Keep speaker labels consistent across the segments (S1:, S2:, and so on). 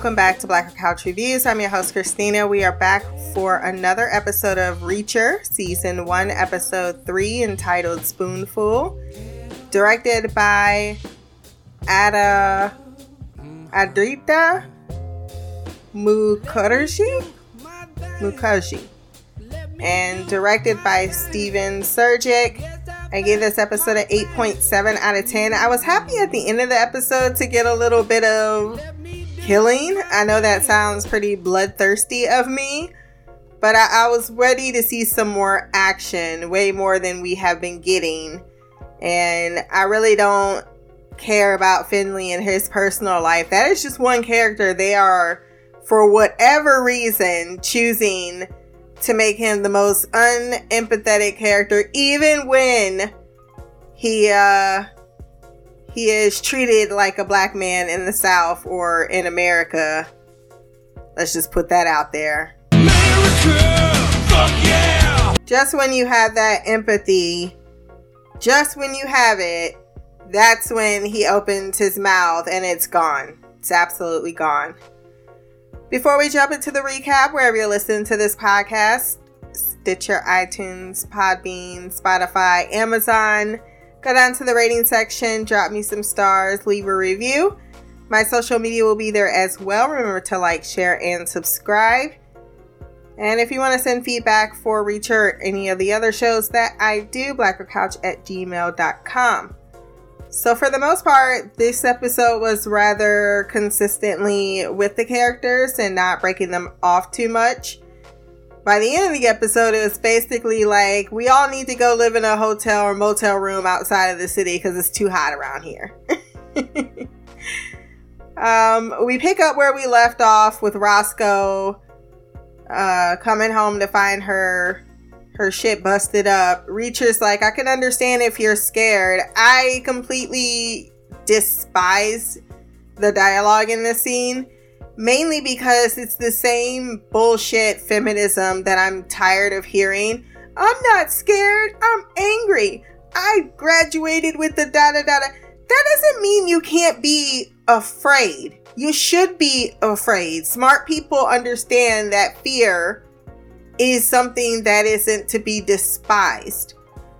S1: welcome back to Blacker Couch Reviews. I'm your host, Christina. We are back for another episode of Reacher, Season 1, Episode 3, entitled Spoonful. Directed by Ada Adrita Mukherjee? Mukherjee. And directed by Steven Surjik. I gave this episode an 8.7 out of 10. I was happy at the end of the episode to get a little bit of killing. I know that sounds pretty bloodthirsty of me, but I, I, was ready to see some more action, way more than we have been getting. And I really don't care about Finley and his personal life. That is just one character. They are, for whatever reason, choosing to make him the most unempathetic character, even when he uh he is treated like a black man in the South or in America. Let's just put that out there. America, yeah! Just when you have that empathy, just when you have it, that's when he opens his mouth and it's gone. It's absolutely gone. Before we jump into the recap, wherever you're listening to this podcast, Stitcher, iTunes, Podbean, Spotify, Amazon, Go down to the rating section, drop me some stars, leave a review. My social media will be there as well. Remember to like, share, and subscribe. And if you want to send feedback for Reacher or any of the other shows that I do, blackercouch at gmail.com. So, for the most part, this episode was rather consistently with the characters and not breaking them off too much by the end of the episode, it was basically like we all need to go live in a hotel or motel room outside of the city because it's too hot around here. um, we pick up where we left off with Roscoe uh, coming home to find her her shit busted up. Reacher's like, I can understand if you're scared. I completely despise the dialogue in this scene mainly because it's the same bullshit feminism that I'm tired of hearing. I'm not scared, I'm angry. I graduated with the da da da da. That doesn't mean you can't be afraid. You should be afraid. Smart people understand that fear is something that isn't to be despised.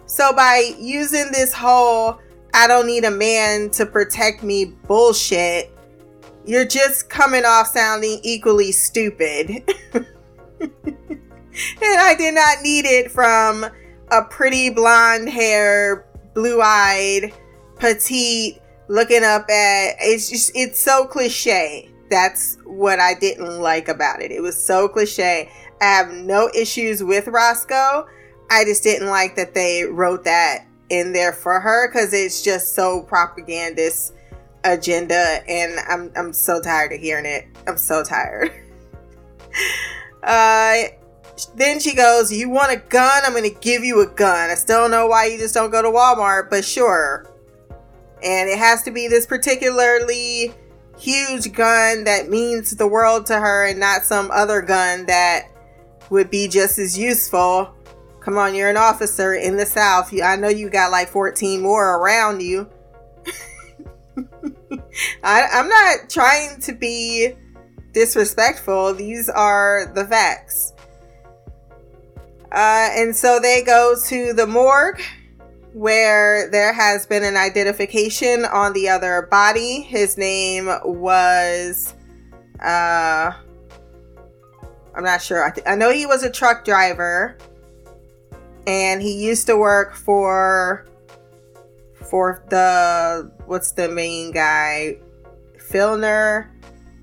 S1: So, by using this whole I don't need a man to protect me bullshit, you're just coming off sounding equally stupid. and I did not need it from a pretty blonde hair, blue eyed, petite, looking up at it's just it's so cliche. That's what I didn't like about it. It was so cliche. I have no issues with Roscoe. I just didn't like that they wrote that in there for her because it's just so propagandist agenda and I'm I'm so tired of hearing it. I'm so tired. uh then she goes, You want a gun? I'm gonna give you a gun. I still don't know why you just don't go to Walmart, but sure. And it has to be this particularly huge gun that means the world to her and not some other gun that would be just as useful. Come on, you're an officer in the South. I know you got like 14 more around you. I, I'm not trying to be disrespectful. These are the facts. Uh, and so they go to the morgue where there has been an identification on the other body. His name was, uh, I'm not sure. I, th- I know he was a truck driver and he used to work for for the what's the main guy? Filner,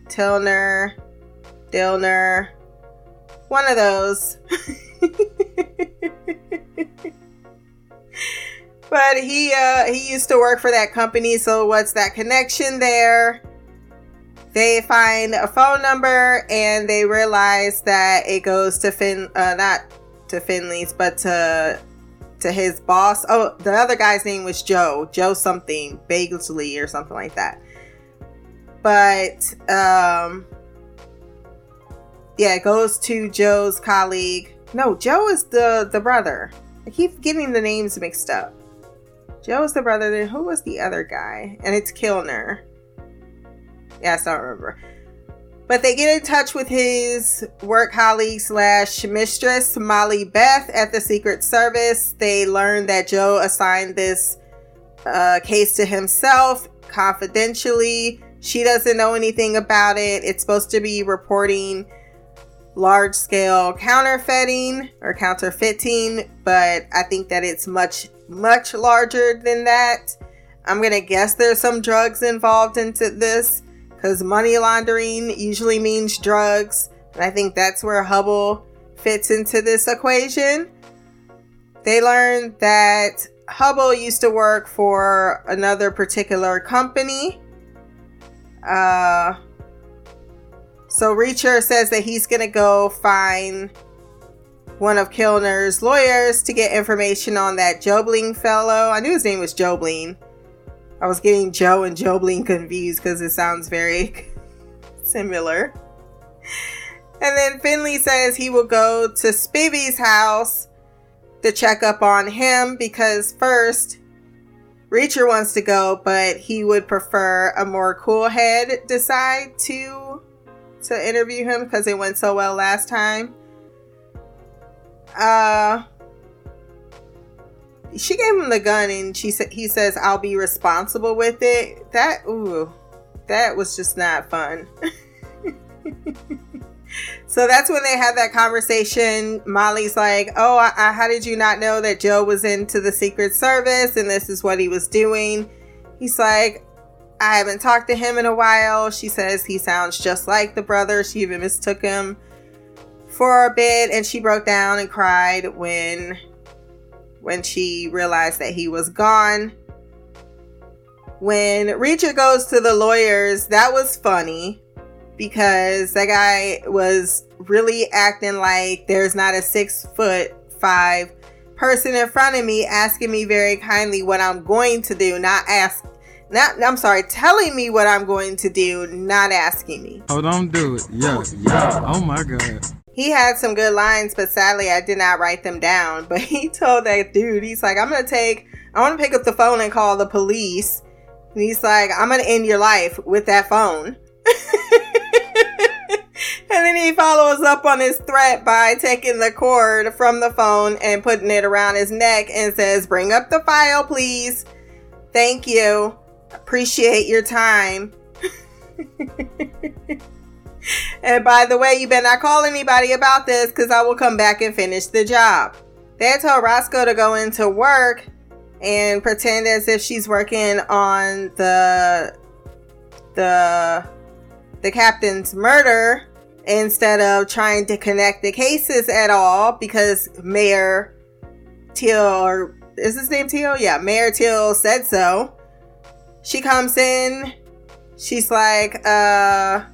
S1: Tilner, Dilner, one of those. but he uh he used to work for that company, so what's that connection there? They find a phone number and they realize that it goes to Fin uh not to Finley's but to to his boss. Oh, the other guy's name was Joe, Joe something, Bagelsley or something like that. But um yeah, it goes to Joe's colleague. No, Joe is the the brother. I keep getting the names mixed up. Joe is the brother. Then who was the other guy? And it's Kilner. Yes, I don't remember. But they get in touch with his work colleague slash mistress, Molly Beth, at the Secret Service. They learn that Joe assigned this uh, case to himself confidentially. She doesn't know anything about it. It's supposed to be reporting large scale counterfeiting or counterfeiting, but I think that it's much, much larger than that. I'm gonna guess there's some drugs involved into this because money laundering usually means drugs, and I think that's where Hubble fits into this equation. They learned that Hubble used to work for another particular company. Uh, so Reacher says that he's gonna go find one of Kilner's lawyers to get information on that Jobling fellow. I knew his name was Jobling. I was getting Joe and Jobling confused because it sounds very similar. And then Finley says he will go to Spivey's house to check up on him because first Reacher wants to go, but he would prefer a more cool head decide to to interview him because it went so well last time. Uh she gave him the gun and she said he says I'll be responsible with it. That ooh, that was just not fun. so that's when they had that conversation. Molly's like, "Oh, I, I, how did you not know that Joe was into the Secret Service and this is what he was doing?" He's like, I haven't talked to him in a while. She says he sounds just like the brother. She even mistook him for a bit and she broke down and cried when when she realized that he was gone. When Reacher goes to the lawyers, that was funny because that guy was really acting like there's not a six foot five person in front of me asking me very kindly what I'm going to do, not ask not I'm sorry, telling me what I'm going to do, not asking me.
S2: Oh, don't do it. Yeah, yeah. Oh my god.
S1: He had some good lines, but sadly I did not write them down. But he told that dude, he's like, I'm gonna take I wanna pick up the phone and call the police. And he's like, I'm gonna end your life with that phone. and then he follows up on his threat by taking the cord from the phone and putting it around his neck and says, Bring up the file, please. Thank you. Appreciate your time. and by the way, you better not call anybody about this because I will come back and finish the job. They told Roscoe to go into work and pretend as if she's working on the the the captain's murder instead of trying to connect the cases at all because Mayor Teal or is his name Teal? Yeah, Mayor Teal said so. She comes in. She's like, uh,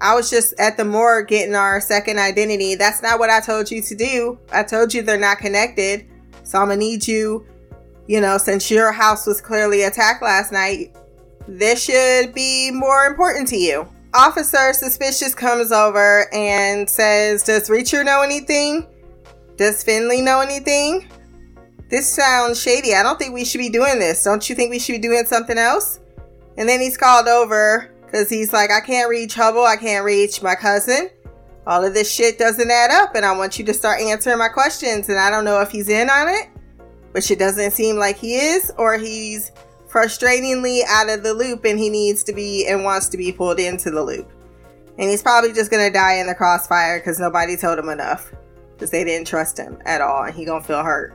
S1: I was just at the morgue getting our second identity. That's not what I told you to do. I told you they're not connected. So I'm gonna need you, you know, since your house was clearly attacked last night, this should be more important to you. Officer Suspicious comes over and says, Does Reacher know anything? Does Finley know anything? this sounds shady. I don't think we should be doing this. Don't you think we should be doing something else? And then he's called over because he's like, I can't reach Hubble. I can't reach my cousin. All of this shit doesn't add up, and I want you to start answering my questions. And I don't know if he's in on it, which it doesn't seem like he is, or he's frustratingly out of the loop and he needs to be and wants to be pulled into the loop. And he's probably just gonna die in the crossfire because nobody told him enough because they didn't trust him at all, and he gonna feel hurt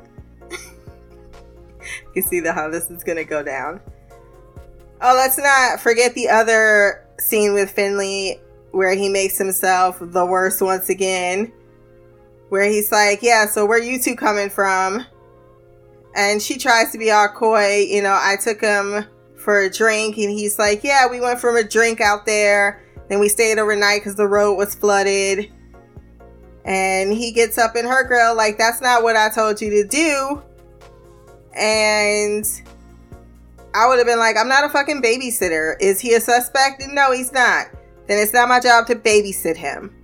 S1: you see the, how this is gonna go down. Oh, let's not forget the other scene with Finley where he makes himself the worst once again. Where he's like, Yeah, so where you two coming from? And she tries to be all coy, you know, I took him for a drink and he's like, Yeah, we went for a drink out there. Then we stayed overnight because the road was flooded. And he gets up in her grill, like, That's not what I told you to do. And I would have been like, I'm not a fucking babysitter. Is he a suspect? No, he's not. Then it's not my job to babysit him.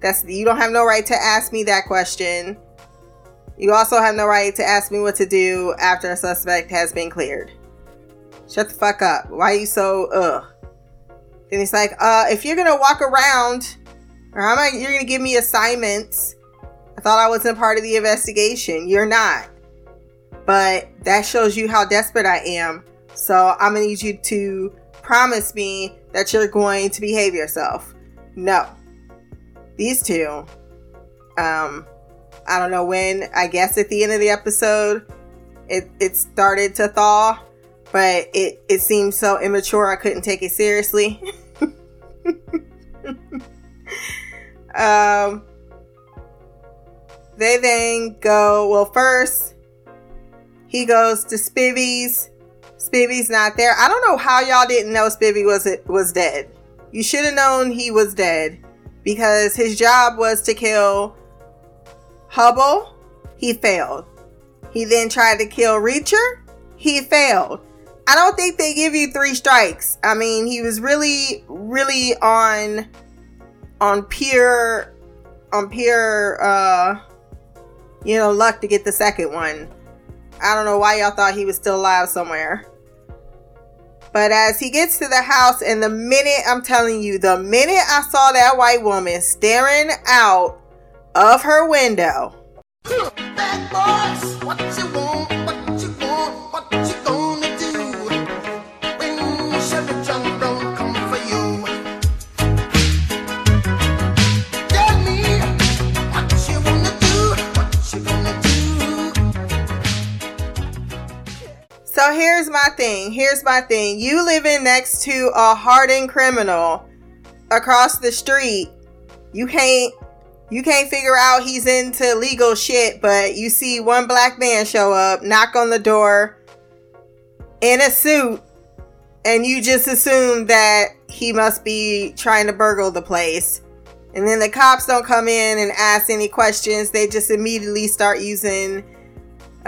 S1: That's you don't have no right to ask me that question. You also have no right to ask me what to do after a suspect has been cleared. Shut the fuck up. Why are you so ugh? Then he's like, uh, if you're gonna walk around, or am I, you're gonna give me assignments. I thought I wasn't part of the investigation. You're not. But that shows you how desperate I am. So I'm gonna need you to promise me that you're going to behave yourself. No. These two, um, I don't know when, I guess at the end of the episode, it, it started to thaw, but it, it seemed so immature I couldn't take it seriously. um, they then go, well, first, he goes to Spivey's. Spivey's not there. I don't know how y'all didn't know Spivey was was dead. You should have known he was dead because his job was to kill Hubble. He failed. He then tried to kill Reacher. He failed. I don't think they give you three strikes. I mean, he was really, really on, on pure, on pure, uh, you know, luck to get the second one. I don't know why y'all thought he was still alive somewhere. But as he gets to the house, and the minute I'm telling you, the minute I saw that white woman staring out of her window, So here's my thing. Here's my thing. You living next to a hardened criminal across the street. You can't you can't figure out he's into legal shit, but you see one black man show up, knock on the door in a suit, and you just assume that he must be trying to burgle the place. And then the cops don't come in and ask any questions. They just immediately start using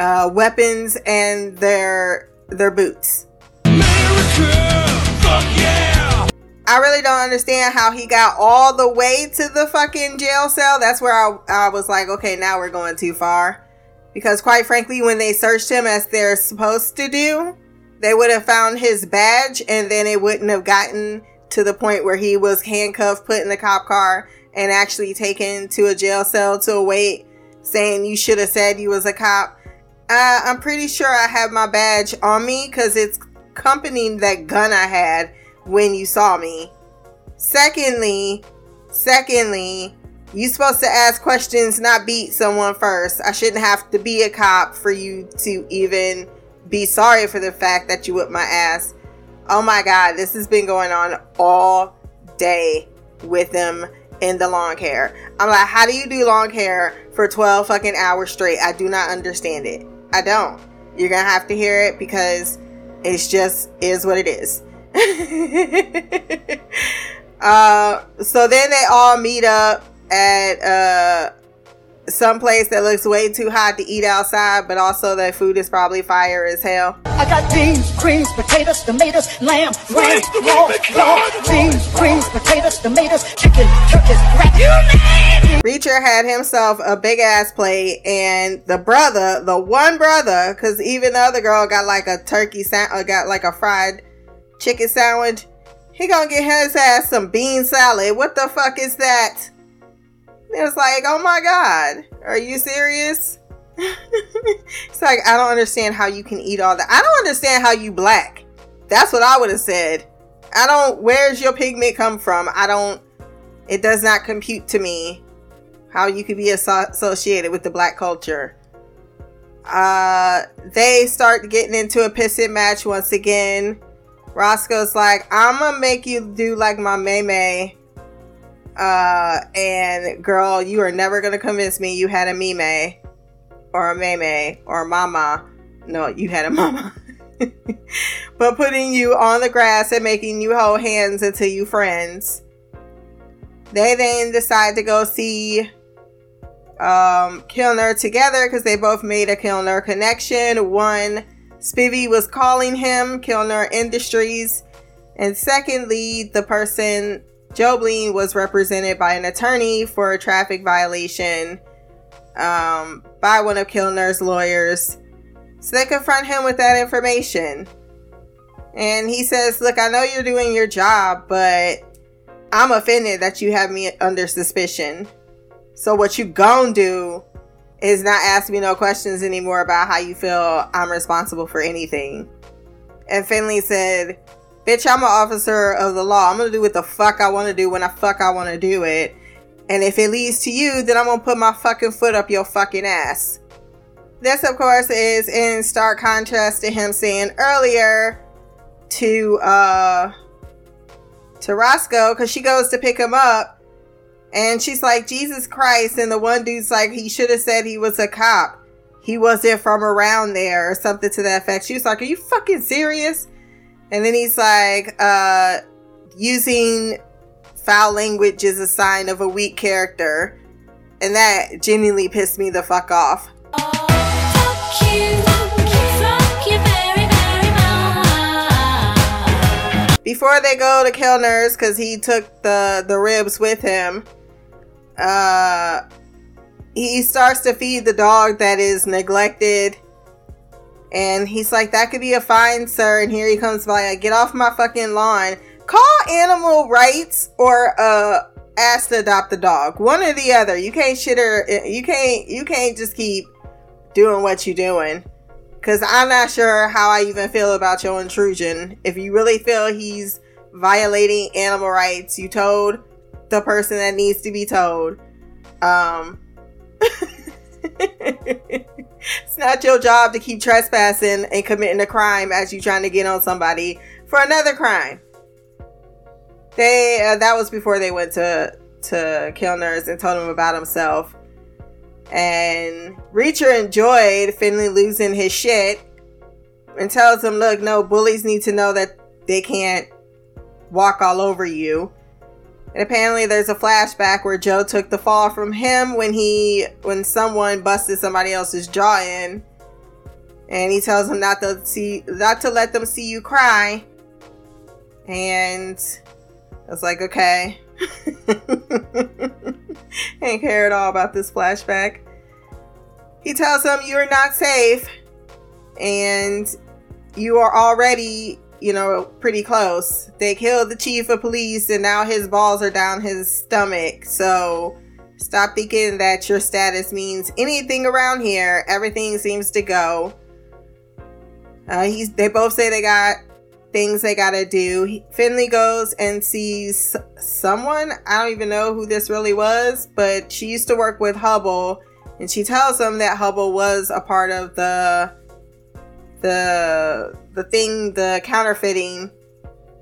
S1: uh, weapons and their their boots. Yeah. I really don't understand how he got all the way to the fucking jail cell. That's where I, I was like, okay, now we're going too far. Because quite frankly, when they searched him as they're supposed to do, they would have found his badge and then it wouldn't have gotten to the point where he was handcuffed, put in the cop car, and actually taken to a jail cell to await saying you should have said you was a cop. Uh, I'm pretty sure I have my badge on me because it's accompanying that gun I had when you saw me. Secondly, secondly, you supposed to ask questions, not beat someone first. I shouldn't have to be a cop for you to even be sorry for the fact that you whipped my ass. Oh my god, this has been going on all day with them in the long hair. I'm like, how do you do long hair for 12 fucking hours straight? I do not understand it. I don't. You're gonna have to hear it because it's just is what it is. uh, so then they all meet up at uh some place that looks way too hot to eat outside, but also that food is probably fire as hell. I got beans, greens, potatoes, tomatoes, lamb, ram, raw, raw, beans, greens, potatoes, tomatoes, chicken, turkeys, rat, you name Reacher had himself a big ass plate, and the brother, the one brother, because even the other girl got like a turkey, sa- uh, got like a fried chicken sandwich. He gonna get his ass some bean salad. What the fuck is that? It was like, oh my god, are you serious? it's like I don't understand how you can eat all that. I don't understand how you black. That's what I would have said. I don't. Where's your pigment come from? I don't. It does not compute to me how you could be associated with the black culture. Uh, they start getting into a pissing match once again. Roscoe's like, I'm gonna make you do like my May uh, and girl, you are never gonna convince me you had a Mime or a Meme or a Mama. No, you had a Mama. but putting you on the grass and making you hold hands until you friends. They then decide to go see um, Kilner together because they both made a Kilner connection. One, Spivey was calling him Kilner Industries. And secondly, the person Jobling was represented by an attorney for a traffic violation um, by one of Kilner's lawyers. So they confront him with that information. And he says, Look, I know you're doing your job, but I'm offended that you have me under suspicion. So what you gonna do is not ask me no questions anymore about how you feel I'm responsible for anything. And Finley said, Bitch, I'm an officer of the law. I'm gonna do what the fuck I wanna do when I fuck I wanna do it. And if it leads to you, then I'm gonna put my fucking foot up your fucking ass. This, of course, is in stark contrast to him saying earlier to uh to Roscoe because she goes to pick him up and she's like, Jesus Christ. And the one dude's like, he should have said he was a cop. He wasn't from around there or something to that effect. She was like, Are you fucking serious? And then he's like, uh, using foul language is a sign of a weak character. And that genuinely pissed me the fuck off. Before they go to Kilner's, because he took the, the ribs with him, uh, he starts to feed the dog that is neglected. And he's like, that could be a fine, sir. And here he comes by, like, get off my fucking lawn. Call animal rights or uh ask to adopt the dog. One or the other. You can't shit her you can't you can't just keep doing what you're doing. Cause I'm not sure how I even feel about your intrusion. If you really feel he's violating animal rights, you told the person that needs to be told. Um, it's not your job to keep trespassing and committing a crime as you're trying to get on somebody for another crime. They uh, that was before they went to to Kilner's and told him about himself. And Reacher enjoyed Finley losing his shit and tells him, "Look, no bullies need to know that they can't walk all over you." And apparently there's a flashback where Joe took the fall from him when he when someone busted somebody else's jaw in. And he tells him not to see not to let them see you cry. And I was like, okay. Ain't care at all about this flashback. He tells him you're not safe and you are already you know, pretty close. They killed the chief of police and now his balls are down his stomach. So stop thinking that your status means anything around here. Everything seems to go. Uh, he's, they both say they got things they gotta do. He, Finley goes and sees someone. I don't even know who this really was, but she used to work with Hubble. And she tells him that Hubble was a part of the the the thing the counterfeiting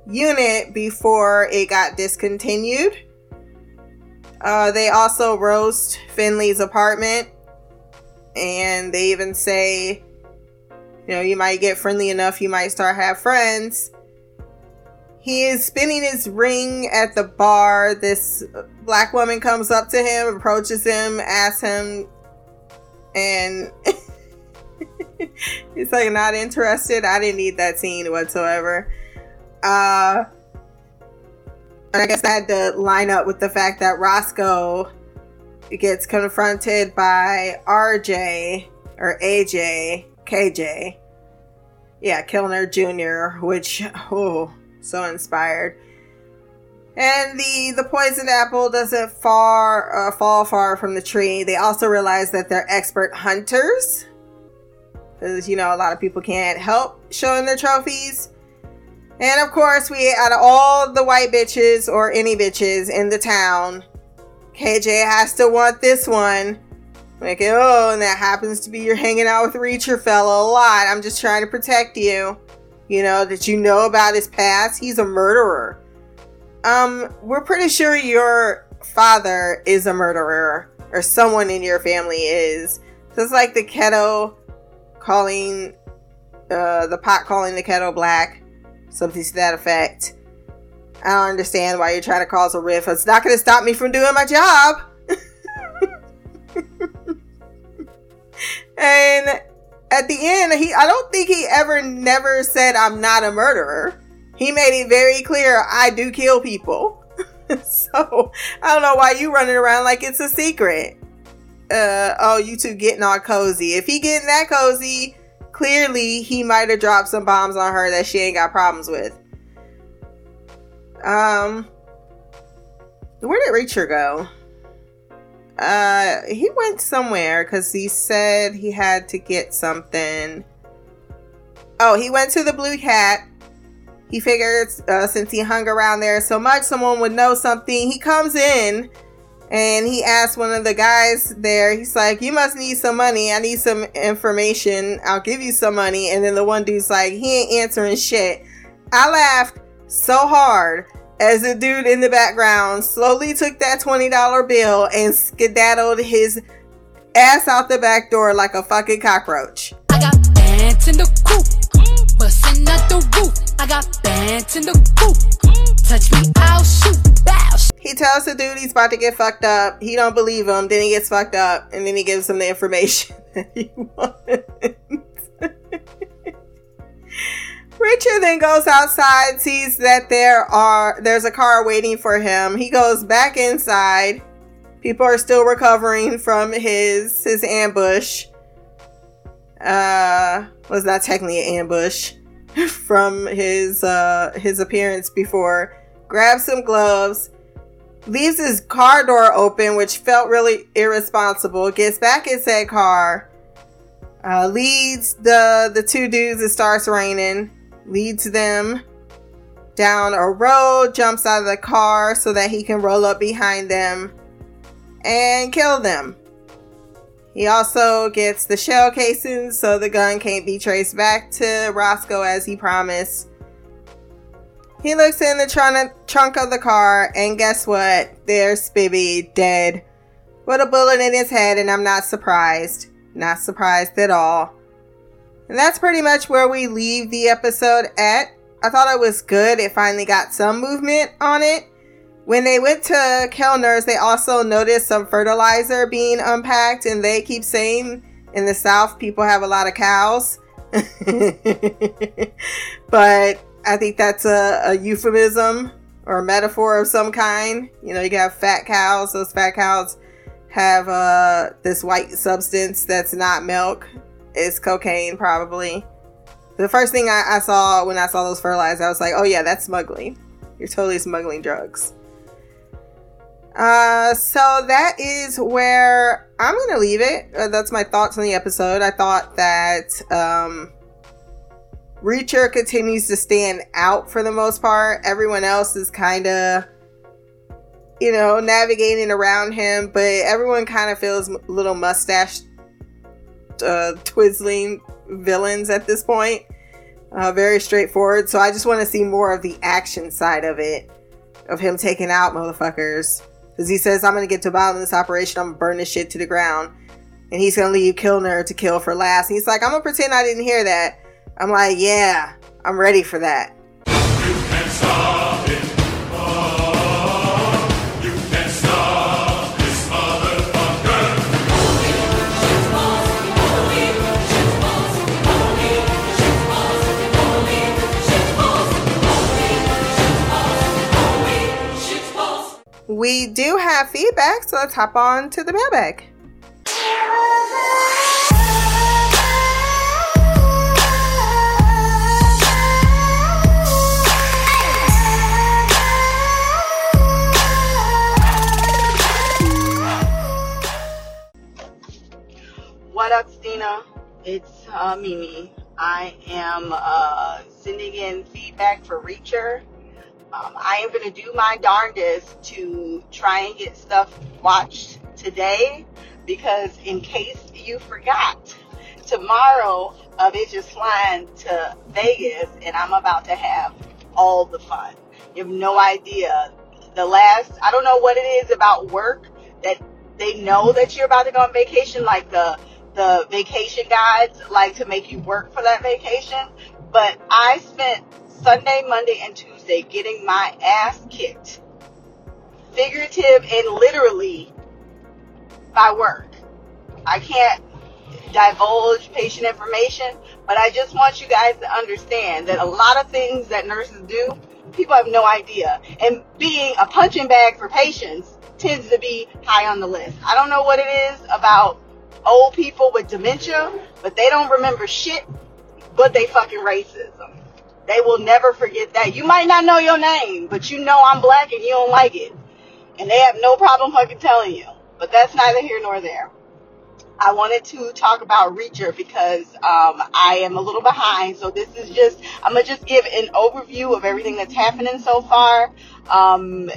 S1: unit before it got discontinued. Uh, they also roast Finley's apartment, and they even say, you know, you might get friendly enough, you might start have friends. He is spinning his ring at the bar. This black woman comes up to him, approaches him, asks him, and He's like not interested. I didn't need that scene whatsoever. Uh and I guess I had to line up with the fact that Roscoe gets confronted by RJ or AJ, KJ. Yeah, Kilner Jr., which oh, so inspired. And the the poisoned apple doesn't far uh, fall far from the tree. They also realize that they're expert hunters because you know a lot of people can't help showing their trophies. And of course, we out of all the white bitches or any bitches in the town, KJ has to want this one. Like, oh, and that happens to be you're hanging out with Reacher fella a lot. I'm just trying to protect you. You know, that you know about his past. He's a murderer. Um, we're pretty sure your father is a murderer, or someone in your family is. Just like the keto calling uh, the pot calling the kettle black, something to that effect. I don't understand why you're trying to cause a rift. It's not going to stop me from doing my job. and at the end, he I don't think he ever never said I'm not a murderer. He made it very clear I do kill people. so I don't know why you running around like it's a secret uh oh you two getting all cozy if he getting that cozy clearly he might have dropped some bombs on her that she ain't got problems with. Um, where did Reacher go? Uh, he went somewhere because he said he had to get something. Oh, he went to the Blue Cat. He figured uh, since he hung around there so much, someone would know something. He comes in and he asked one of the guys there, he's like, You must need some money. I need some information. I'll give you some money. And then the one dude's like, He ain't answering shit. I laughed so hard as the dude in the background slowly took that $20 bill and skedaddled his ass out the back door like a fucking cockroach. I got bands in the coop, busting out the roof. I got bands in the coop. Touch me, I'll shoot. He tells the dude he's about to get fucked up. He don't believe him. Then he gets fucked up, and then he gives him the information that he wants. Reacher then goes outside, sees that there are there's a car waiting for him. He goes back inside. People are still recovering from his his ambush. Uh was not technically an ambush from his uh his appearance before. Grabs some gloves, leaves his car door open, which felt really irresponsible. Gets back in said car, uh, leads the the two dudes. It starts raining leads them down a road, jumps out of the car so that he can roll up behind them and kill them. He also gets the shell casings so the gun can't be traced back to Roscoe as he promised. He looks in the trunk, of the car and guess what? There's Spivey dead with a bullet in his head, and I'm not surprised. Not surprised at all. And that's pretty much where we leave the episode at. I thought it was good. It finally got some movement on it. When they went to Kilner's, they also noticed some fertilizer being unpacked, and they keep saying in the South people have a lot of cows. but I think that's a, a, euphemism or a metaphor of some kind. You know, you have fat cows. Those fat cows have uh, this white substance that's not milk it's cocaine, probably. The first thing I, I saw when I saw those fertilizers, I was like, oh yeah, that's smuggling. You're totally smuggling drugs. Uh, so that is where I'm gonna leave it. Uh, that's my thoughts on the episode. I thought that um, Reacher continues to stand out for the most part. Everyone else is kind of, you know, navigating around him, but everyone kind of feels little mustache uh, twizzling villains at this point. Uh, very straightforward. So I just want to see more of the action side of it, of him taking out motherfuckers. Because he says, I'm going to get to the bottom of this operation. I'm going to burn this shit to the ground. And he's going to leave Kilner to kill for last. And he's like, I'm going to pretend I didn't hear that. I'm like, yeah, I'm ready for that. we do have feedback, so let's hop on to the mailbag.
S3: It's uh, Mimi. I am uh, sending in feedback for Reacher um, I am going to do my darndest to try and get stuff watched today because in case you forgot, tomorrow uh, they're just flying to Vegas and I'm about to have all the fun. You have no idea. The last, I don't know what it is about work that they know that you're about to go on vacation, like the the vacation guides like to make you work for that vacation. But I spent Sunday, Monday, and Tuesday getting my ass kicked, figurative and literally, by work. I can't divulge patient information, but I just want you guys to understand that a lot of things that nurses do, people have no idea. And being a punching bag for patients tends to be high on the list. I don't know what it is about old people with dementia, but they don't remember shit but they fucking racism. They will never forget that. You might not know your name, but you know I'm black and you don't like it. And they have no problem fucking telling you. But that's neither here nor there. I wanted to talk about Reacher because um, I am a little behind. So this is just, I'm going to just give an overview of everything that's happening so far. Um,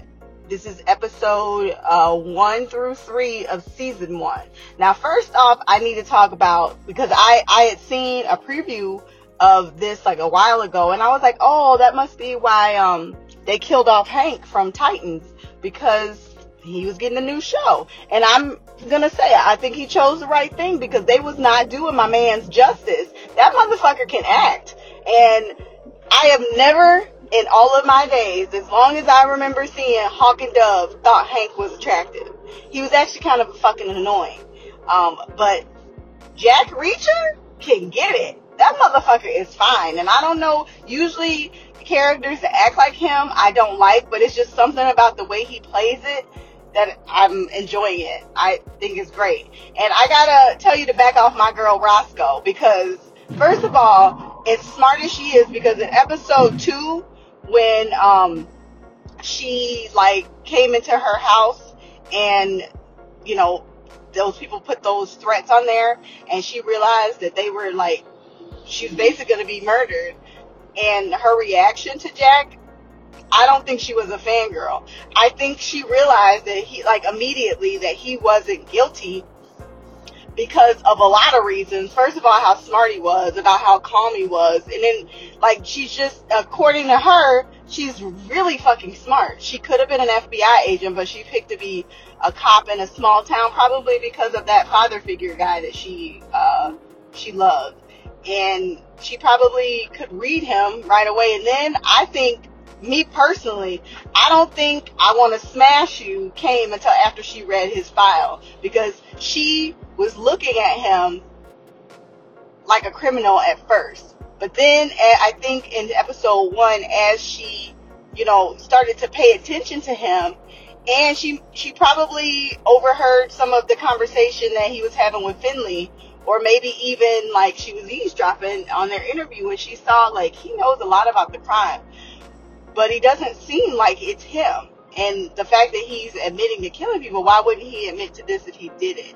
S3: this is episode uh, one through three of season one. Now, first off, I need to talk about because I I had seen a preview of this like a while ago, and I was like, oh, that must be why um they killed off Hank from Titans because he was getting a new show. And I'm gonna say I think he chose the right thing because they was not doing my man's justice. That motherfucker can act, and I have never in all of my days, as long as I remember seeing Hawk and Dove, thought Hank was attractive. He was actually kind of a fucking annoying. Um, but Jack Reacher can get it. That motherfucker is fine. And I don't know, usually characters that act like him, I don't like, but it's just something about the way he plays it that I'm enjoying it. I think it's great. And I gotta tell you to back off my girl Roscoe because, first of all, as smart as she is, because in episode two, when um she like came into her house and you know those people put those threats on there and she realized that they were like she was basically going to be murdered and her reaction to Jack I don't think she was a fangirl. I think she realized that he like immediately that he wasn't guilty because of a lot of reasons. First of all, how smart he was, about how calm he was, and then like she's just according to her, she's really fucking smart. She could have been an FBI agent, but she picked to be a cop in a small town, probably because of that father figure guy that she uh, she loved, and she probably could read him right away. And then I think me personally, I don't think I want to smash you came until after she read his file because she was looking at him like a criminal at first. But then I think in episode one, as she, you know, started to pay attention to him, and she she probably overheard some of the conversation that he was having with Finley, or maybe even like she was eavesdropping on their interview, and she saw like he knows a lot about the crime, but he doesn't seem like it's him. And the fact that he's admitting to killing people, why wouldn't he admit to this if he did it?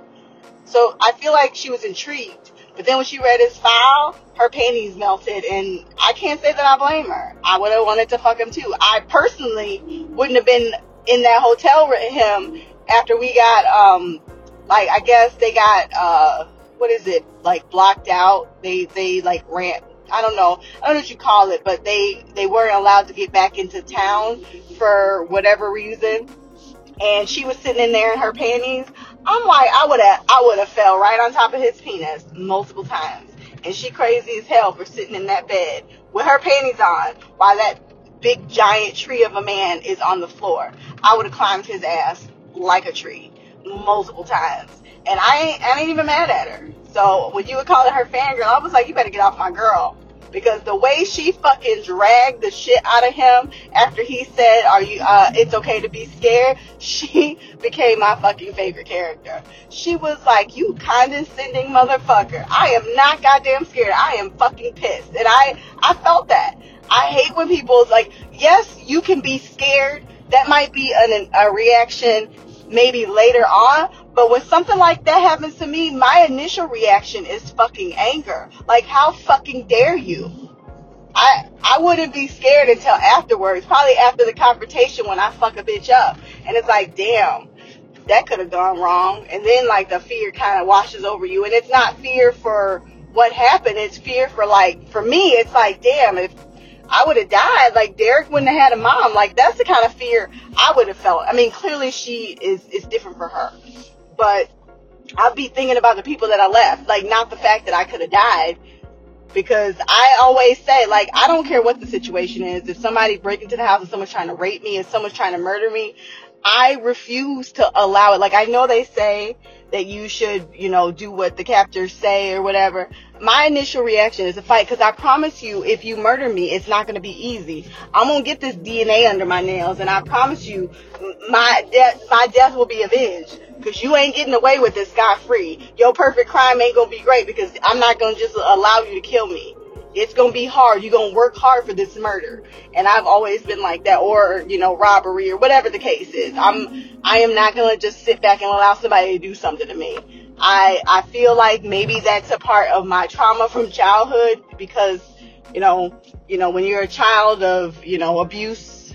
S3: So I feel like she was intrigued. But then when she read his file, her panties melted, and I can't say that I blame her. I would have wanted to fuck him too. I personally wouldn't have been in that hotel with him after we got, um, like I guess they got, uh, what is it, like blocked out. They they like ran. I don't know. I don't know what you call it, but they they weren't allowed to get back into town for whatever reason. And she was sitting in there in her panties. I'm like, I would have, I would have fell right on top of his penis multiple times. And she crazy as hell for sitting in that bed with her panties on while that big giant tree of a man is on the floor. I would have climbed his ass like a tree multiple times. And I ain't, I ain't even mad at her. So when you were calling her fangirl, I was like, you better get off my girl because the way she fucking dragged the shit out of him after he said, "Are you? Uh, it's okay to be scared." She became my fucking favorite character. She was like, "You condescending motherfucker! I am not goddamn scared. I am fucking pissed." And I, I felt that. I hate when people's like, "Yes, you can be scared." That might be an, a reaction maybe later on, but when something like that happens to me, my initial reaction is fucking anger. Like, how fucking dare you? I I wouldn't be scared until afterwards, probably after the confrontation when I fuck a bitch up. And it's like, damn, that could have gone wrong. And then like the fear kind of washes over you. And it's not fear for what happened, it's fear for like, for me, it's like, damn, if I would have died. Like Derek wouldn't have had a mom. Like that's the kind of fear I would have felt. I mean, clearly she is is different for her but I'll be thinking about the people that I left, like not the fact that I could have died. Because I always say, like, I don't care what the situation is. If somebody break into the house and someone's trying to rape me, if someone's trying to murder me, I refuse to allow it. Like, I know they say that you should, you know, do what the captors say or whatever. My initial reaction is to fight because I promise you, if you murder me, it's not going to be easy. I'm going to get this DNA under my nails and I promise you, my death, my death will be avenged because you ain't getting away with this guy free. Your perfect crime ain't going to be great because I'm not going to just allow you to kill me. It's gonna be hard. You're gonna work hard for this murder. And I've always been like that, or you know, robbery or whatever the case is. I'm I am not gonna just sit back and allow somebody to do something to me. I I feel like maybe that's a part of my trauma from childhood because you know you know when you're a child of you know abuse,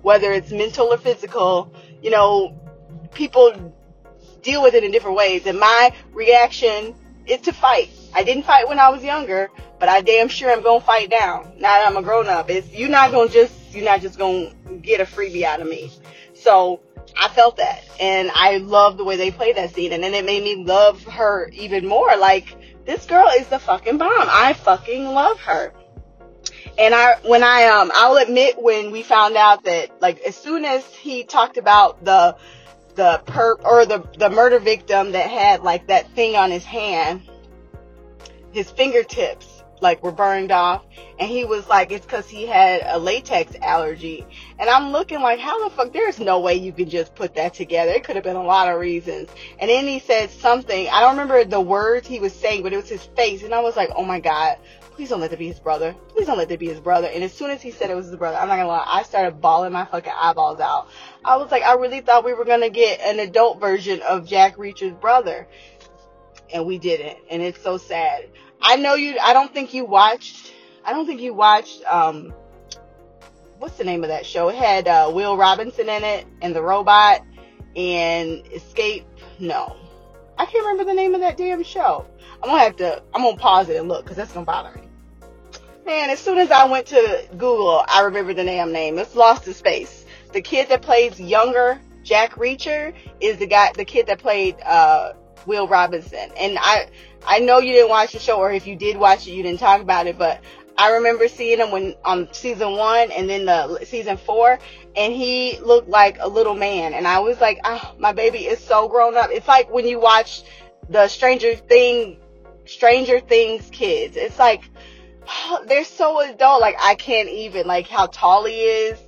S3: whether it's mental or physical, you know people deal with it in different ways. And my reaction is to fight. I didn't fight when I was younger, but I damn sure am gonna fight now. Now that I'm a grown up, it's you're not gonna just you're not just gonna get a freebie out of me. So I felt that, and I love the way they played that scene, and then it made me love her even more. Like this girl is the fucking bomb. I fucking love her. And I, when I, um, I'll admit when we found out that, like, as soon as he talked about the, the perp or the the murder victim that had like that thing on his hand, his fingertips like were burned off, and he was like, it's because he had a latex allergy. And I'm looking like, how the fuck? There's no way you can just put that together. It could have been a lot of reasons. And then he said something. I don't remember the words he was saying, but it was his face, and I was like, oh my god, please don't let that be his brother. Please don't let that be his brother. And as soon as he said it was his brother, I'm not gonna lie, I started bawling my fucking eyeballs out. I was like, I really thought we were gonna get an adult version of Jack Reacher's brother. And we didn't. And it's so sad. I know you, I don't think you watched, I don't think you watched, um, what's the name of that show? It had, uh, Will Robinson in it and the robot and Escape. No. I can't remember the name of that damn show. I'm gonna have to, I'm gonna pause it and look because that's gonna bother me. Man, as soon as I went to Google, I remember the damn name. It's Lost in Space. The kid that plays younger Jack Reacher is the guy, the kid that played uh, Will Robinson. And I, I know you didn't watch the show, or if you did watch it, you didn't talk about it. But I remember seeing him when on season one and then the season four, and he looked like a little man. And I was like, oh, my baby is so grown up. It's like when you watch the Stranger Thing, Stranger Things kids. It's like they're so adult. Like I can't even like how tall he is.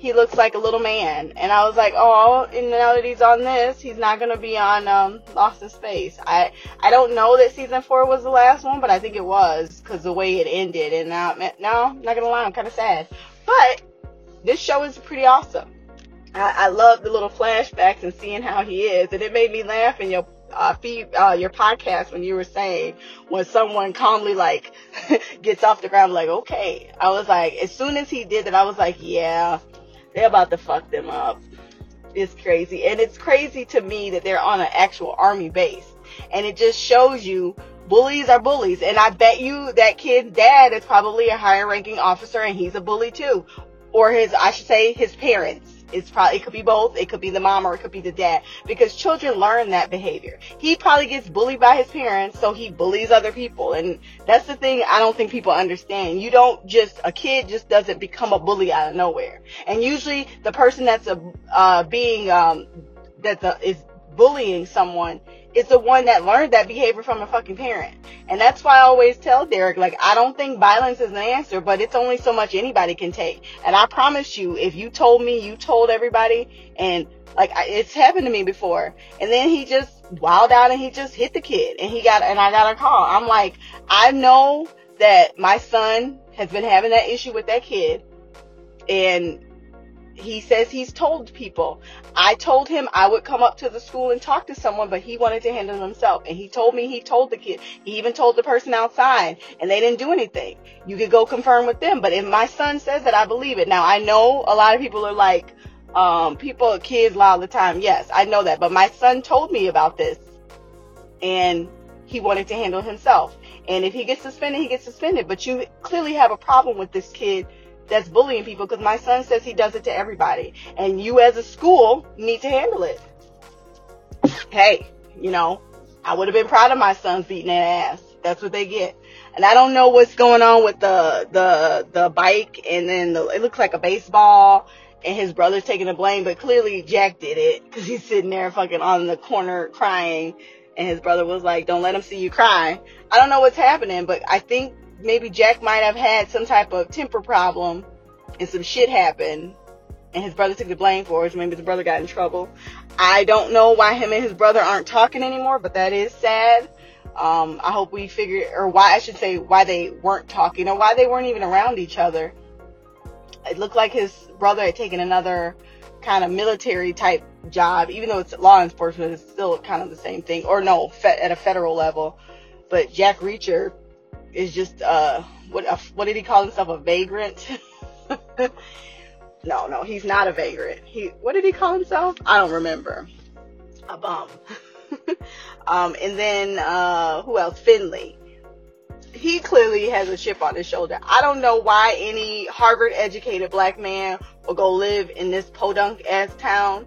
S3: He looks like a little man, and I was like, oh, and now that he's on this, he's not gonna be on um, Lost in Space. I I don't know that season four was the last one, but I think it was because the way it ended. And now, no, not gonna lie, I'm kind of sad. But this show is pretty awesome. I, I love the little flashbacks and seeing how he is, and it made me laugh in your uh, feed uh, your podcast when you were saying when someone calmly like gets off the ground like okay i was like as soon as he did that i was like yeah they're about to fuck them up. It's crazy. And it's crazy to me that they're on an actual army base. And it just shows you bullies are bullies. And i bet you that kid's dad is probably a higher ranking officer and he's a bully too. Or his i should say his parents it's probably it could be both. It could be the mom or it could be the dad because children learn that behavior. He probably gets bullied by his parents, so he bullies other people, and that's the thing I don't think people understand. You don't just a kid just doesn't become a bully out of nowhere, and usually the person that's a uh, being um, that the, is bullying someone is the one that learned that behavior from a fucking parent. And that's why I always tell Derek, like, I don't think violence is an answer, but it's only so much anybody can take. And I promise you, if you told me, you told everybody, and like, it's happened to me before. And then he just wild out and he just hit the kid and he got, and I got a call. I'm like, I know that my son has been having that issue with that kid. And he says he's told people. I told him I would come up to the school and talk to someone, but he wanted to handle himself. And he told me he told the kid. He even told the person outside, and they didn't do anything. You could go confirm with them. But if my son says that, I believe it. Now I know a lot of people are like, um, people, kids lie all the time. Yes, I know that. But my son told me about this, and he wanted to handle himself. And if he gets suspended, he gets suspended. But you clearly have a problem with this kid that's bullying people because my son says he does it to everybody. And you as a school need to handle it. Hey, you know, I would have been proud of my sons beating their ass. That's what they get. And I don't know what's going on with the the the bike and then the, it looks like a baseball and his brother's taking the blame, but clearly Jack did it because he's sitting there fucking on the corner crying and his brother was like, don't let him see you cry. I don't know what's happening, but I think maybe Jack might have had some type of temper problem and some shit happened and his brother took the blame for it. maybe his brother got in trouble. I don't know why him and his brother aren't talking anymore, but that is sad. Um, I hope we figure, or why I should say, why they weren't talking, or why they weren't even around each other. It looked like his brother had taken another kind of military type job, even though it's law enforcement, it's still kind of the same thing. Or no, fe- at a federal level. But Jack Reacher is just uh, what a, what did he call himself? A vagrant? no, no, he's not a vagrant. He what did he call himself? I don't remember. A bum. um, and then uh, who else? Finley. He clearly has a chip on his shoulder. I don't know why any Harvard educated black man will go live in this podunk ass town.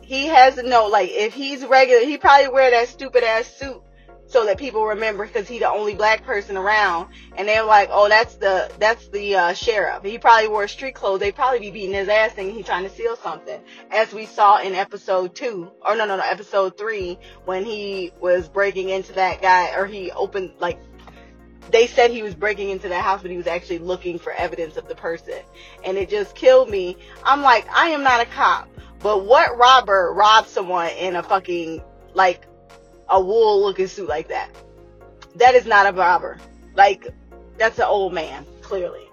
S3: He has to know, like, if he's regular, he probably wear that stupid ass suit so that people remember because he's the only black person around. And they're like oh that's the that's the uh, sheriff. He probably wore street clothes. They probably be beating his ass thinking he's trying to steal something. As we saw in episode two or no no no episode three when he was breaking into that guy or he opened like they said he was breaking into the house but he was actually looking for evidence of the person. And it just killed me. I'm like i am not a cop. But what robber robbed someone in a fucking like a wool looking suit like that. That is not a robber. Like, that's an old man, clearly.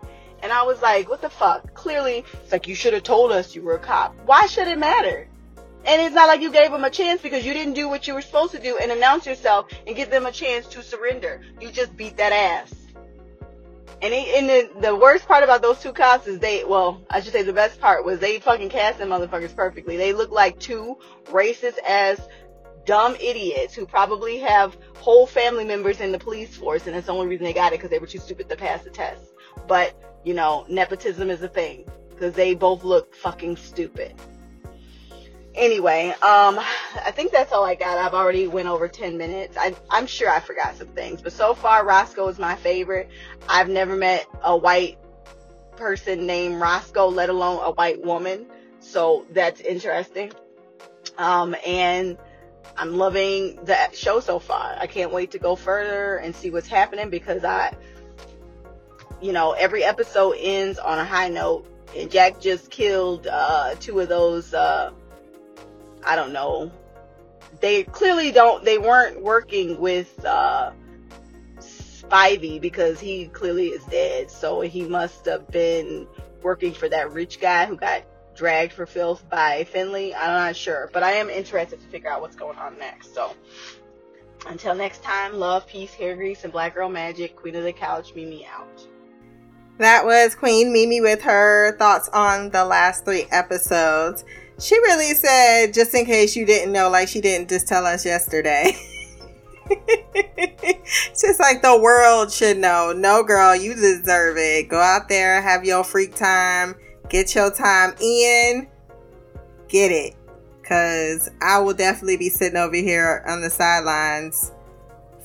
S3: And I was like, what the fuck? Clearly, it's like, you should have told us you were a cop. Why should it matter? And it's not like you gave them a chance because you didn't do what you were supposed to do and announce yourself and give them a chance to surrender. You just beat that ass. And, and the, the worst part about those two cops is they, well, I should say the best part was they fucking cast them motherfuckers perfectly. They look like two racist ass dumb idiots who probably have whole family members in the police force, and that's the only reason they got it because they were too stupid to pass the test. But you know, nepotism is a thing because they both look fucking stupid. Anyway, um, I think that's all I got. I've already went over 10 minutes. I, I'm sure I forgot some things, but so far Roscoe is my favorite. I've never met a white person named Roscoe, let alone a white woman. So that's interesting. Um, and I'm loving the show so far. I can't wait to go further and see what's happening because I, you know, every episode ends on a high note. And Jack just killed uh, two of those. Uh, I don't know. They clearly don't. They weren't working with uh, Spivey because he clearly is dead. So he must have been working for that rich guy who got dragged for filth by Finley. I'm not sure, but I am interested to figure out what's going on next. So until next time, love, peace, hair grease, and black girl magic. Queen of the couch, Mimi out.
S1: That was Queen Mimi with her thoughts on the last three episodes. She really said, just in case you didn't know, like she didn't just tell us yesterday. just like the world should know. No, girl, you deserve it. Go out there, have your freak time Get your time in. Get it. Cause I will definitely be sitting over here on the sidelines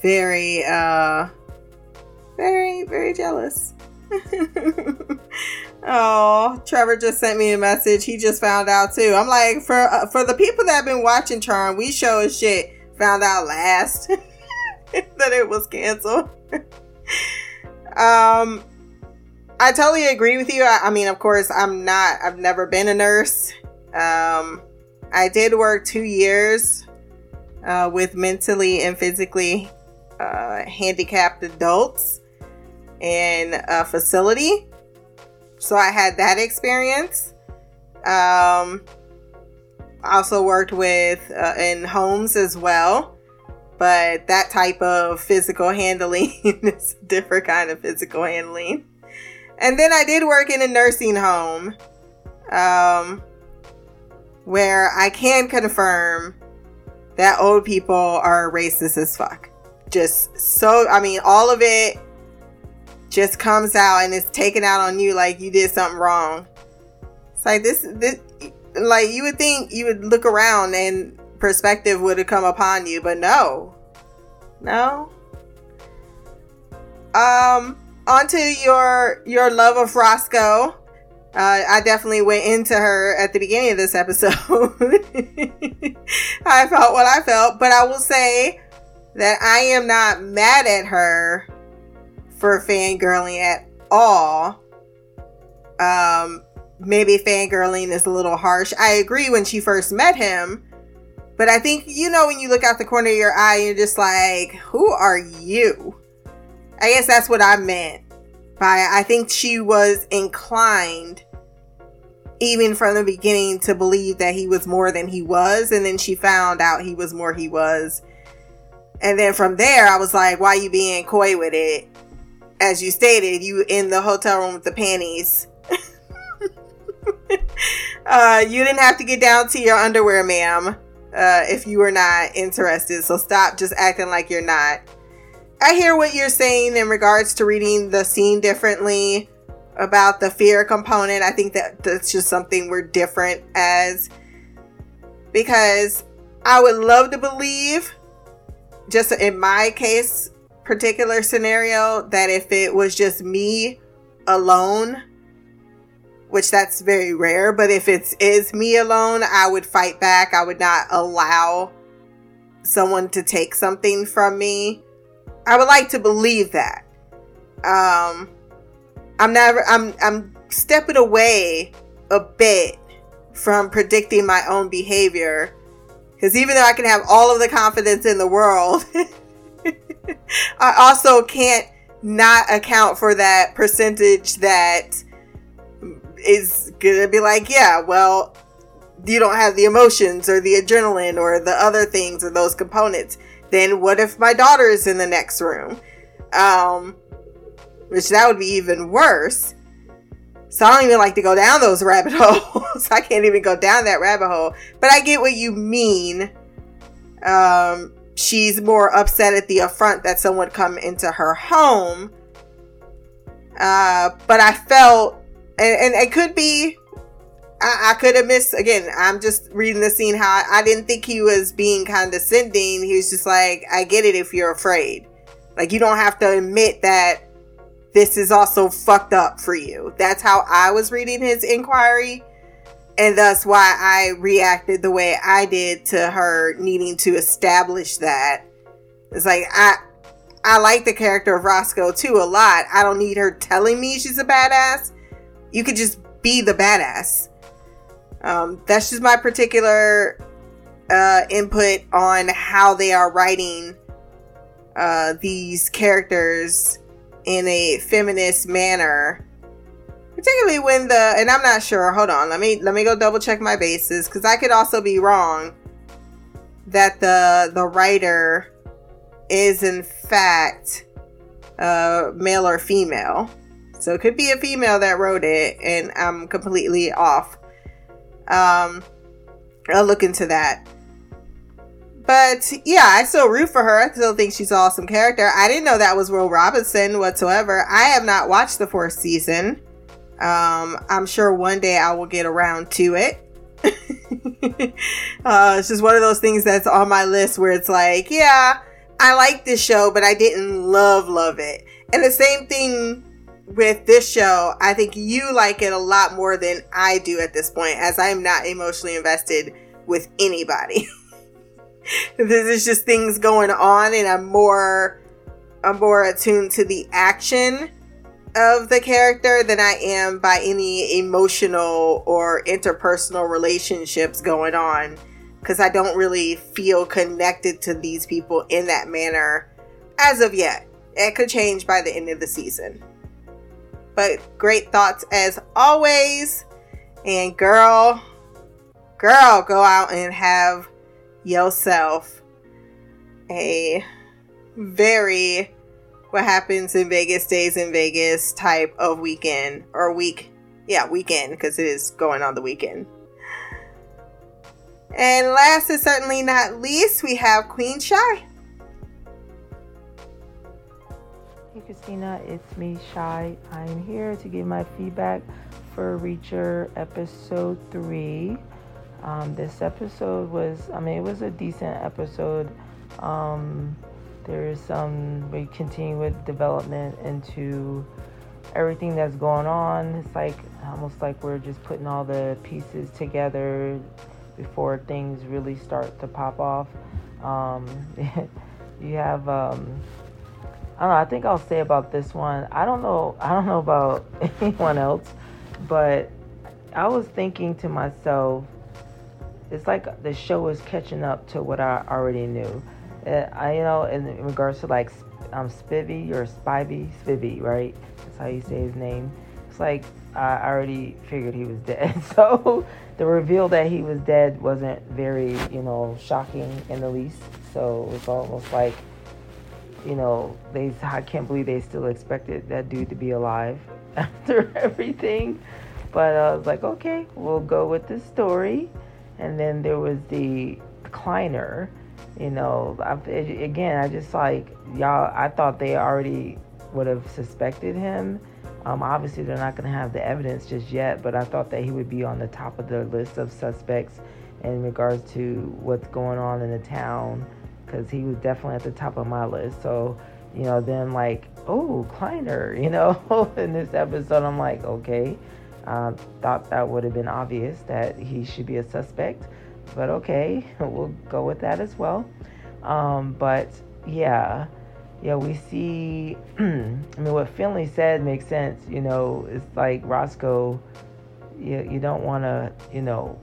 S1: very uh very, very jealous. oh, Trevor just sent me a message. He just found out too. I'm like, for uh, for the people that have been watching Charm, we show as shit found out last that it was canceled. um, I totally agree with you. I, I, mean, of course, I'm not, I've never been a nurse. Um, I did work two years uh, with mentally and physically uh, handicapped adults in a facility. So I had that experience. Um, also worked with uh, in homes as well but that type of physical handling is a different kind of physical handling and then I did work in a nursing home um, where I can confirm that old people are racist as fuck. Just so, I mean, all of it just comes out and it's taken out on you like you did something wrong. It's like this, this, like you would think you would look around and perspective would have come upon you, but no, no. Um, onto your your love of Roscoe. Uh, I definitely went into her at the beginning of this episode. I felt what I felt, but I will say that I am not mad at her for fangirling at all. Um, maybe fangirling is a little harsh. I agree when she first met him. But I think, you know, when you look out the corner of your eye, you're just like, who are you? I guess that's what I meant by I think she was inclined, even from the beginning, to believe that he was more than he was. And then she found out he was more he was. And then from there, I was like, why you being coy with it? As you stated, you in the hotel room with the panties. uh, you didn't have to get down to your underwear, ma'am uh, if you were not interested. So stop just acting like you're not. I hear what you're saying in regards to reading the scene differently about the fear component. I think that that's just something we're different as because I would love to believe, just in my case, particular scenario, that if it was just me alone which that's very rare. But if it is me alone, I would fight back. I would not allow someone to take something from me. I would like to believe that. Um, I'm never. I'm. I'm stepping away a bit from predicting my own behavior because even though I can have all of the confidence in the world, I also can't not account for that percentage that is gonna be like, yeah, well, you don't have the emotions or the adrenaline or the other things or those components. Then what if my daughter is in the next room? Um, which that would be even worse. So I don't even like to go down those rabbit holes. I can't even go down that rabbit hole. But I get what you mean. Um, she's more upset at the affront that someone come into her home. Uh, but I felt and, and it could be I, I could have missed again. I'm just reading the scene how I, didn't think he was being condescending. He was just like, I get it if you're afraid. Like you don't have to admit that this is also fucked up for you. That's how I was reading his inquiry. And thus why I reacted the way I did to her needing to establish that. It's like I I like the character of Roscoe too a lot. I don't need her telling me she's a badass you could just be the badass. Um, that's just my particular uh, input on how they are writing uh, these characters in a feminist manner particularly when the and i'm not sure hold on let me let me go double check my bases because i could also be wrong that the the writer is in fact uh male or female so it could be a female that wrote it, and I'm completely off. Um, I'll look into that. But yeah, I still root for her. I still think she's an awesome character. I didn't know that was Will Robinson whatsoever. I have not watched the fourth season. Um, I'm sure one day I will get around to it. uh, it's just one of those things that's on my list where it's like, yeah, I like this show, but I didn't love love it. And the same thing with this show, I think you like it a lot more than I do at this point, as I am not emotionally invested with anybody. this is just things going on, and I'm more, I'm more attuned to the action of the character than I am by any emotional or interpersonal relationships going on, because I don't really feel connected to these people in that manner as of yet. It could change by the end of the season. But great thoughts as always. And girl, girl, go out and have yourself a very what happens in Vegas stays in Vegas type of weekend or week. Yeah, weekend because it is going on the weekend. And last and certainly not least, we have Queen Shy.
S4: Christina, it's me, Shy. I'm here to give my feedback for Reacher episode 3. Um, this episode was, I mean, it was a decent episode. Um, there's some, we continue with development into everything that's going on. It's like almost like we're just putting all the pieces together before things really start to pop off. Um, you have um, I don't know. I think I'll say about this one. I don't know. I don't know about anyone else, but I was thinking to myself, it's like the show is catching up to what I already knew. Uh, I, you know, in, regards to like um, Spivey or Spivey, Spivvy, right? That's how you say his name. It's like I already figured he was dead. So the reveal that he was dead wasn't very, you know, shocking in the least. So it was almost like, you know, they I can't believe they still expected that dude to be alive after everything. But I was like, okay, we'll go with the story. And then there was the Kliner. You know, I, again, I just like y'all. I thought they already would have suspected him. Um, obviously, they're not going to have the evidence just yet, but I thought that he would be on the top of the list of suspects in regards to what's going on in the town, because he was definitely at the top of my list. So, you know, then like, oh, Kliner, you know, in this episode, I'm like, okay. I thought that would have been obvious that he should be a suspect, but okay, we'll go with that as well. Um, but yeah, yeah, we see. I mean, what Finley said makes sense. You know, it's like Roscoe. You you don't want to, you know,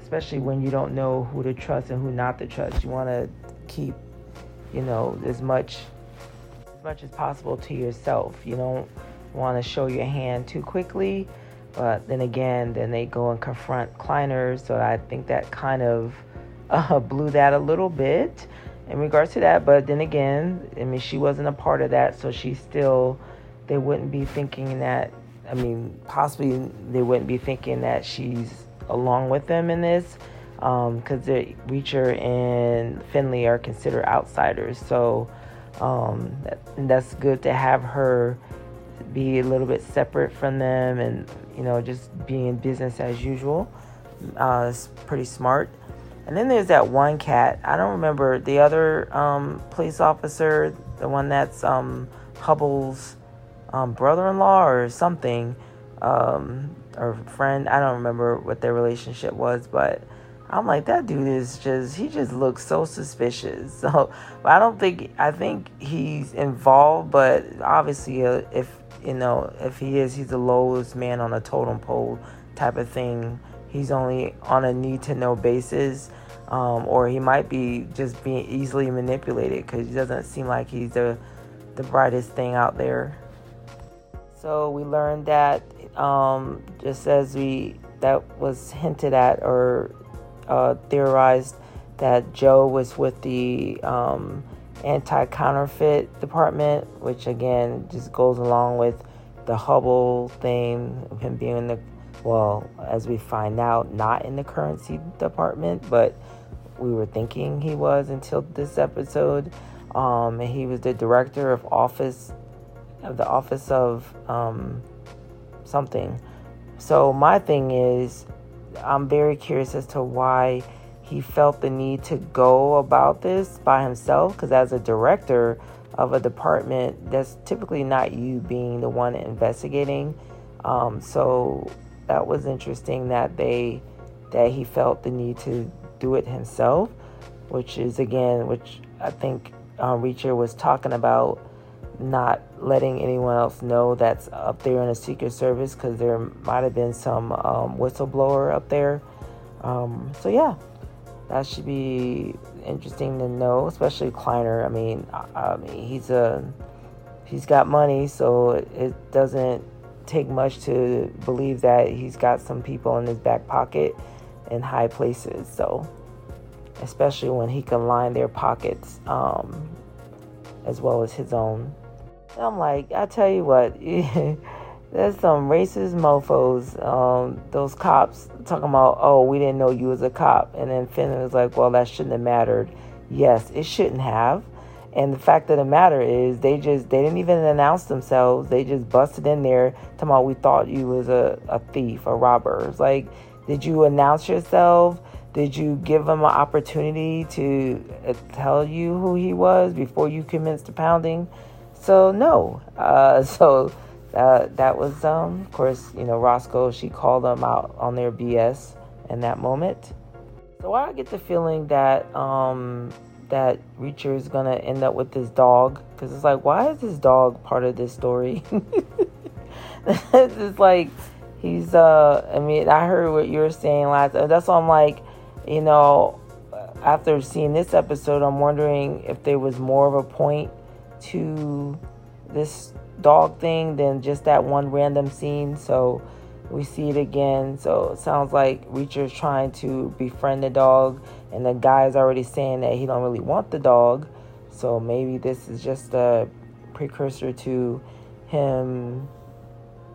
S4: especially when you don't know who to trust and who not to trust. You want to keep, you know, as much as much as possible to yourself. You don't want to show your hand too quickly but then again, then they go and confront Kliner. So I think that kind of uh, blew that a little bit in regards to that. But then again, I mean, she wasn't a part of that. So she still, they wouldn't be thinking that, I mean, possibly they wouldn't be thinking that she's along with them in this. Because um, Reacher and Finley are considered outsiders. So um, that, that's good to have her be a little bit separate from them and you know just being business as usual. Uh, it's pretty smart. And then there's that one cat. I don't remember the other um, police officer the one that's um, hubble's um, brother-in-law or something um, or friend. I don't remember what their relationship was but i'm like that dude is just he just looks so suspicious so i don't think i think he's involved but obviously uh, if you know, if he is, he's the lowest man on a totem pole type of thing. He's only on a need to know basis, um, or he might be just being easily manipulated because he doesn't seem like he's the the brightest thing out there. So we learned that um, just as we that was hinted at or uh, theorized that Joe was with the um, anti counterfeit department, which again just goes along with the Hubble thing, of him being in the, well, as we find out, not in the currency department, but we were thinking he was until this episode. Um, and he was the director of office of the office of um, something. So my thing is, I'm very curious as to why he felt the need to go about this by himself because as a director of a department that's typically not you being the one investigating. Um, so that was interesting that they that he felt the need to do it himself which is again which i think um, reacher was talking about not letting anyone else know that's up there in the secret service because there might have been some um, whistleblower up there um, so yeah that should be interesting to know, especially Kliner. I mean, I, mean, he's a he's got money, so it doesn't take much to believe that he's got some people in his back pocket in high places. So, especially when he can line their pockets um, as well as his own. I'm like, I tell you what. There's some racist mofos, um, those cops talking about, oh, we didn't know you was a cop. And then Finn was like, well, that shouldn't have mattered. Yes, it shouldn't have. And the fact of the matter is, they just, they didn't even announce themselves. They just busted in there talking about, we thought you was a, a thief, a robber. It's like, did you announce yourself? Did you give him an opportunity to uh, tell you who he was before you commenced the pounding? So, no. Uh, so, uh, that was, um, of course, you know, Roscoe, she called them out on their BS in that moment. So I get the feeling that um, that Reacher is gonna end up with this dog because it's like, why is this dog part of this story? it's like he's. Uh, I mean, I heard what you were saying last. That's why I'm like, you know, after seeing this episode, I'm wondering if there was more of a point to this dog thing than just that one random scene. So we see it again. So it sounds like Reacher's trying to befriend the dog, and the guy's already saying that he don't really want the dog. So maybe this is just a precursor to him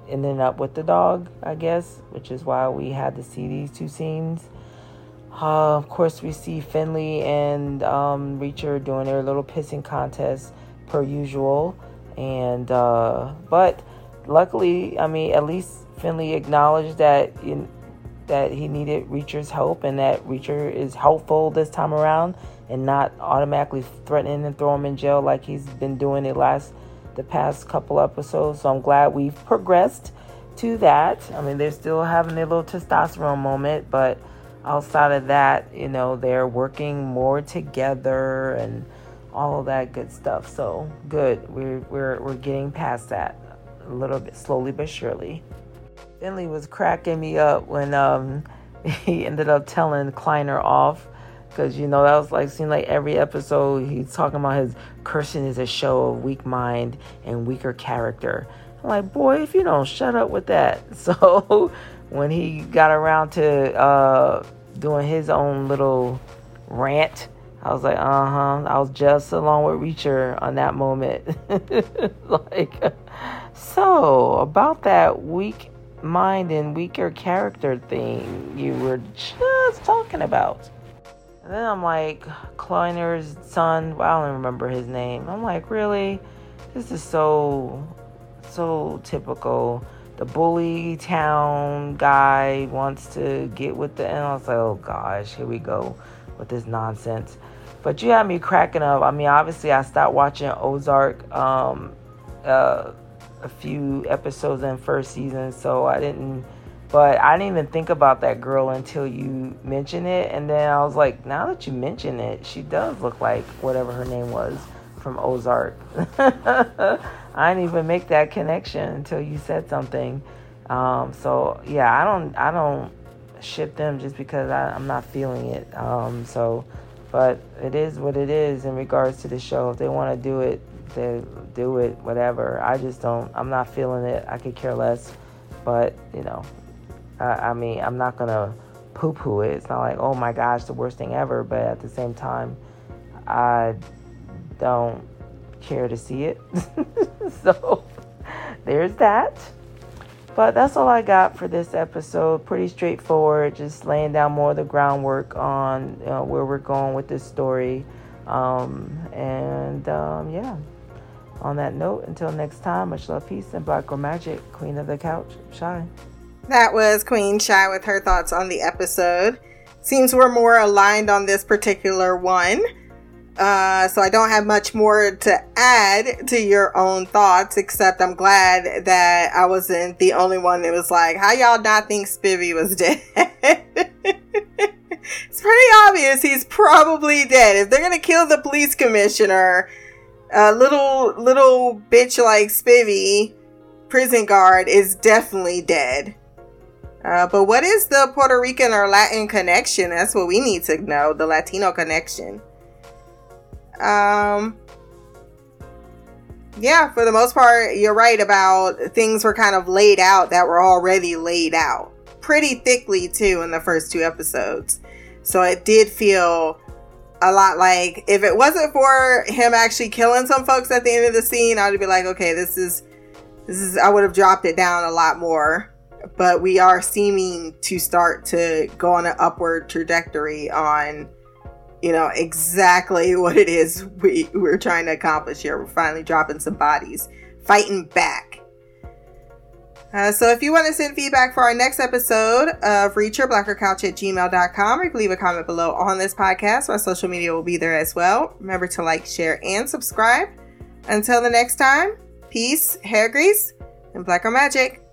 S4: ending up with the dog, I guess, which is why we had to see these two scenes. Uh, of course, we see Finley and um, Reacher doing their little pissing contest per usual, and uh, but luckily, I mean, at least Finley acknowledged that in, that he needed Reacher's help and that Reacher is helpful this time around and not automatically threatening and throw him in jail like he's been doing the last the past couple episodes. So I'm glad we've progressed to that. I mean, they're still having their little testosterone moment, but outside of that, you know, they're working more together and all of that good stuff. So good. We're we're we're getting past that a little bit slowly but surely. Finley was cracking me up when um, he ended up telling Kliner off because you know that was like seemed like every episode he's talking about his cursing is a show of weak mind and weaker character. I'm like, boy, if you don't shut up with that. So when he got around to uh, doing his own little rant, I was like, uh huh. I was just along with Reacher on that moment. like, so about that weak mind and weaker character thing you were just talking about. And then I'm like, Kliner's son, well, I don't remember his name. I'm like, really? This is so, so typical. The bully town guy wants to get with the, and I was like, oh gosh, here we go with this nonsense. But you had me cracking up. I mean, obviously, I stopped watching Ozark. Um, uh, a few episodes in first season, so I didn't. But I didn't even think about that girl until you mentioned it, and then I was like, now that you mention it, she does look like whatever her name was from Ozark. I didn't even make that connection until you said something. Um, so yeah, I don't, I don't ship them just because I, am not feeling it. Um, so, but it is what it is in regards to the show. If they want to do it, they do it, whatever. I just don't, I'm not feeling it. I could care less. But, you know, I, I mean, I'm not going to poo poo it. It's not like, oh my gosh, the worst thing ever. But at the same time, I don't care to see it. so there's that. But that's all I got for this episode. Pretty straightforward, just laying down more of the groundwork on where we're going with this story. Um, and um, yeah. On that note, until next time, much love, peace, and black girl magic. Queen of the couch, Shy.
S1: That was Queen Shy with her thoughts on the episode. Seems we're more aligned on this particular one. Uh, so I don't have much more to add to your own thoughts, except I'm glad that I wasn't the only one that was like, how y'all not think Spivvy was dead? it's pretty obvious he's probably dead. If they're gonna kill the police commissioner, a little little bitch like Spivvy, prison guard, is definitely dead. Uh, but what is the Puerto Rican or Latin connection? That's what we need to know. The Latino connection. Um. Yeah, for the most part, you're right about things were kind of laid out that were already laid out pretty thickly too in the first two episodes. So it did feel a lot like if it wasn't for him actually killing some folks at the end of the scene, I would be like, okay, this is this is I would have dropped it down a lot more. But we are seeming to start to go on an upward trajectory on you know exactly what it is we, we're trying to accomplish here. We're finally dropping some bodies, fighting back. Uh, so if you want to send feedback for our next episode of Reacher, blackercouch at gmail.com, or you can leave a comment below on this podcast. My social media will be there as well. Remember to like, share, and subscribe. Until the next time, peace, hair grease, and blacker magic.